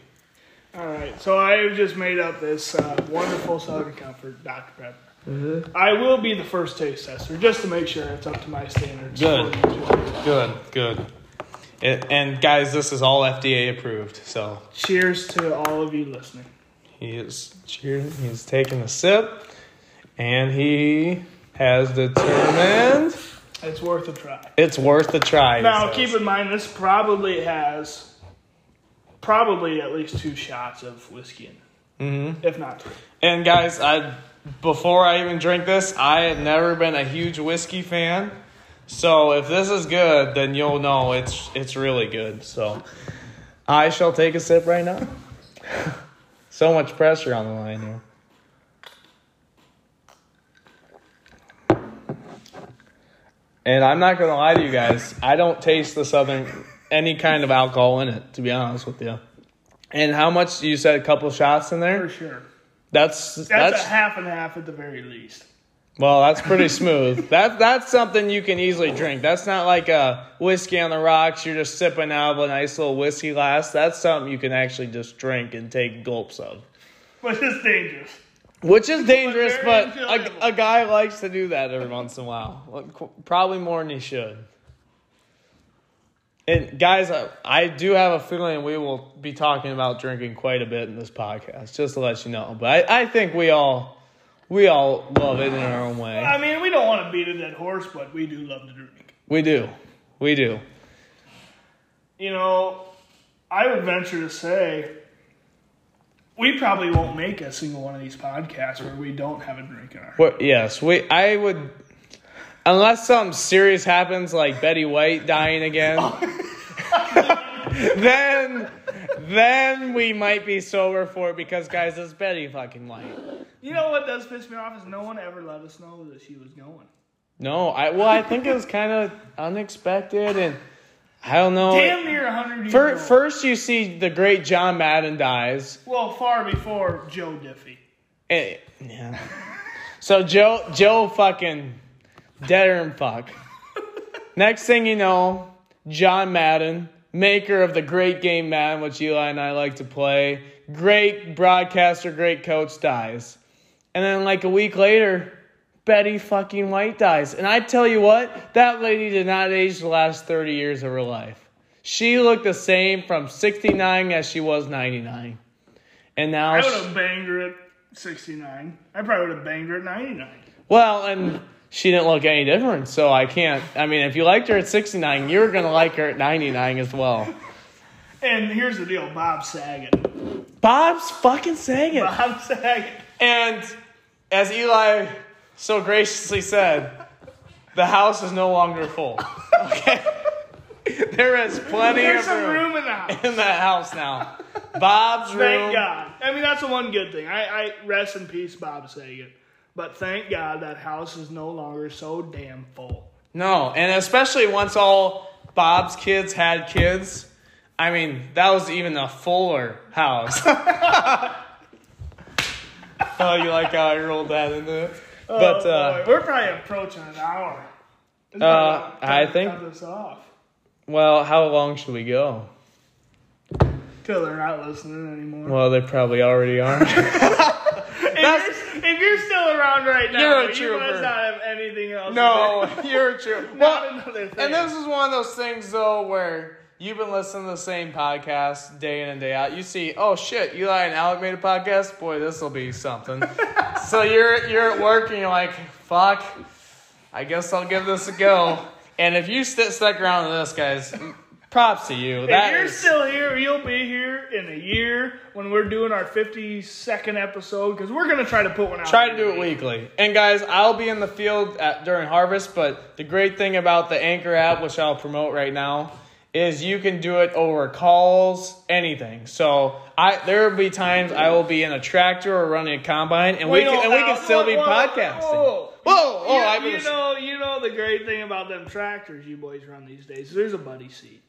All right, so I just made up this uh, wonderful Southern Comfort Dr. Pepper. Mm-hmm. I will be the first taste tester just to make sure it's up to my standards. Good. Good, good. It, and guys, this is all FDA approved. So Cheers to all of you listening. he is cheering. He's taking a sip, and he has determined It's worth a try. it's worth a try. Now, keep in mind, this probably has probably at least two shots of whiskey in it, Mhm. if not three. And guys, I before I even drink this, I have never been a huge whiskey fan. So if this is good, then you'll know it's it's really good. So I shall take a sip right now. so much pressure on the line here. And I'm not gonna lie to you guys, I don't taste the southern any kind of alcohol in it, to be honest with you. And how much you said a couple shots in there? For sure. That's That's, that's, a half and half at the very least. well, that's pretty smooth. that that's something you can easily drink. That's not like a whiskey on the rocks. You're just sipping out of a nice little whiskey glass. That's something you can actually just drink and take gulps of, But it's dangerous. Which is dangerous. But a, a guy likes to do that every once in a while. Probably more than he should. And guys, I, I do have a feeling we will be talking about drinking quite a bit in this podcast, just to let you know. But I, I think we all we all love it in our own way. I mean, we don't want to beat a dead horse, but we do love to drink. We do. We do. You know, I would venture to say we probably won't make a single one of these podcasts where we don't have a drink in our. Well, yes, we. I would, unless something serious happens, like Betty White dying again. Oh. then, then we might be sober for it because, guys, it's Betty fucking White. You know what does piss me off is no one ever let us know that she was going. No, I well, I think it was kind of unexpected, and I don't know. Damn near hundred years Fir- old. First, you see the great John Madden dies. well, far before Joe Diffie. Eh, yeah. So Joe, Joe, fucking deader than fuck. Next thing you know, John Madden, maker of the great game Madden, which Eli and I like to play, great broadcaster, great coach, dies, and then like a week later, Betty fucking White dies. And I tell you what, that lady did not age the last thirty years of her life. She looked the same from sixty nine as she was ninety nine, and now I would have banged her at 69. I probably would have banged her at 99. Well, and she didn't look any different, so I can't. I mean, if you liked her at 69, you're going to like her at 99 as well. And here's the deal Bob Saget. Bob's fucking saying it. Bob Saget. And as Eli so graciously said, the house is no longer full. Okay? there is plenty There's of room, room in the house. in that house now. Bob's room. Thank God. I mean, that's the one good thing. I, I rest in peace, Bob Saget. But thank God that house is no longer so damn full. No, and especially once all Bob's kids had kids. I mean, that was even a fuller house. oh, you like how I rolled that into it? But Oh, uh, boy, we're probably approaching an hour. Uh, I think- this off well, how long should we go? till they're not listening anymore. Well, they probably already are. if, you're, if you're still around right now, You're a you trooper. must not have anything else. no, you're true. not Well, another thing. and this is one of those things though where you've been listening to the same podcast day in and day out. You see, oh shit, Eli and Alec made a podcast. Boy, this will be something. so you're you're at work and you're like, fuck, I guess I'll give this a go. And if you st- stuck around to this, guys, props to you. If That you're is- still here, you'll be here in a year when we're doing our 52nd episode because we're gonna try to put one out. Try to do it weekly. And guys, I'll be in the field at, during harvest, but the great thing about the Anchor app, which I'll promote right now, is you can do it over calls, anything. So I there will be times I will be in a tractor or running a combine, and we can, and we can still be whoa, whoa, podcasting. Whoa, Whoa, oh, you, I you know, you know the great thing about them tractors you boys run these days. There's a buddy seat.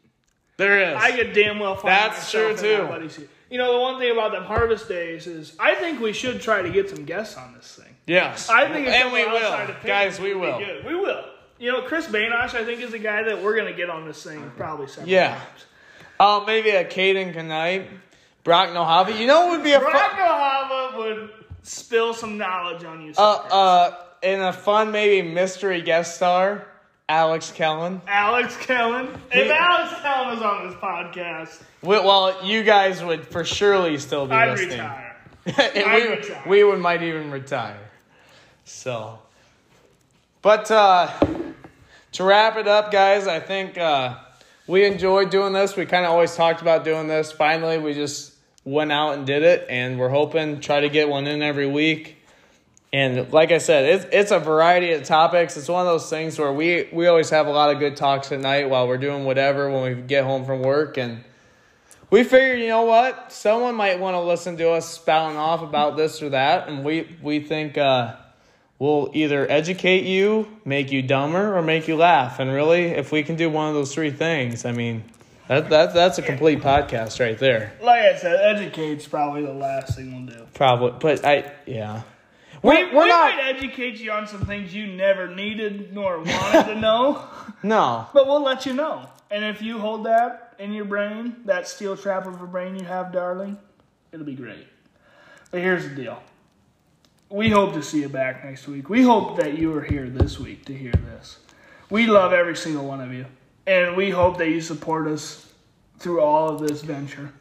There is. I could damn well find That's true, too. buddy seat. You know the one thing about them harvest days is I think we should try to get some guests on this thing. yes, I think it's and we will, guys. We will. We will. You know, Chris Bainosh, I think, is a guy that we're gonna get on this thing probably several Yeah. times. Oh, maybe a Caden Knight, Brock Nohavi. You know, would be a fun, Brock Nohava would spill some knowledge on you. uh, uh, in a fun maybe mystery guest star, Alex Kellen. Alex Kellen. If Alex Kellen was on this podcast, We, well, you guys would for surely still be I'd listening. retire. I'd retire. we, we would might even retire. So, but uh, to wrap it up, guys, I think uh, we enjoyed doing this. We kind of always talked about doing this. Finally, we just went out and did it, and we're hoping try to get one in every week. And like I said, it's it's a variety of topics. It's one of those things where we we always have a lot of good talks at night while we're doing whatever when we get home from work and. We figured, you know what? Someone might want to listen to us spouting off about this or that, and we we think uh, we'll either educate you, make you dumber, or make you laugh. And really, if we can do one of those three things, I mean, that that that's a complete podcast right there. Like I said, educate's probably the last thing we'll do. Probably, but I yeah, We, we're, we're we not. might educate you on some things you never needed nor wanted to know, No, but we'll let you know. And if you hold that in your brain, that steel trap of a brain you have, darling, it'll be great. But here's the deal. We hope to see you back next week. We hope that you are here this week to hear this. We love every single one of you. And we hope that you support us through all of this venture.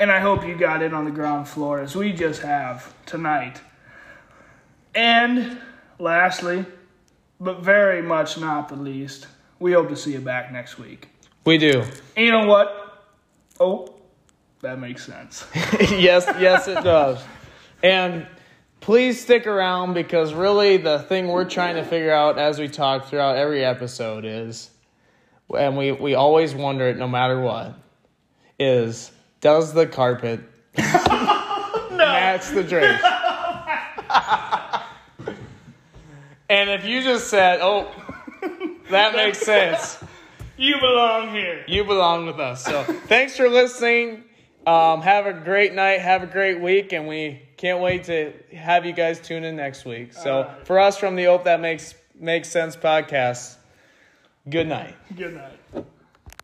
And I hope you got in on the ground floor as we just have tonight. And lastly, but very much not the least, we hope to see you back next week. we do. And you know what? Oh, that makes sense. yes, yes, it does. And please stick around because really the thing we're trying to figure out as we talk throughout every episode is, and we, we always wonder it no matter what, is does the carpet match the drapes? and if you just said, oh, that makes sense. You belong here. You belong with us. So thanks for listening. Um, have a great night. Have a great week, and we can't wait to have you guys tune in next week. So for us from the Ope That Makes Makes Sense podcast, good night. Good night.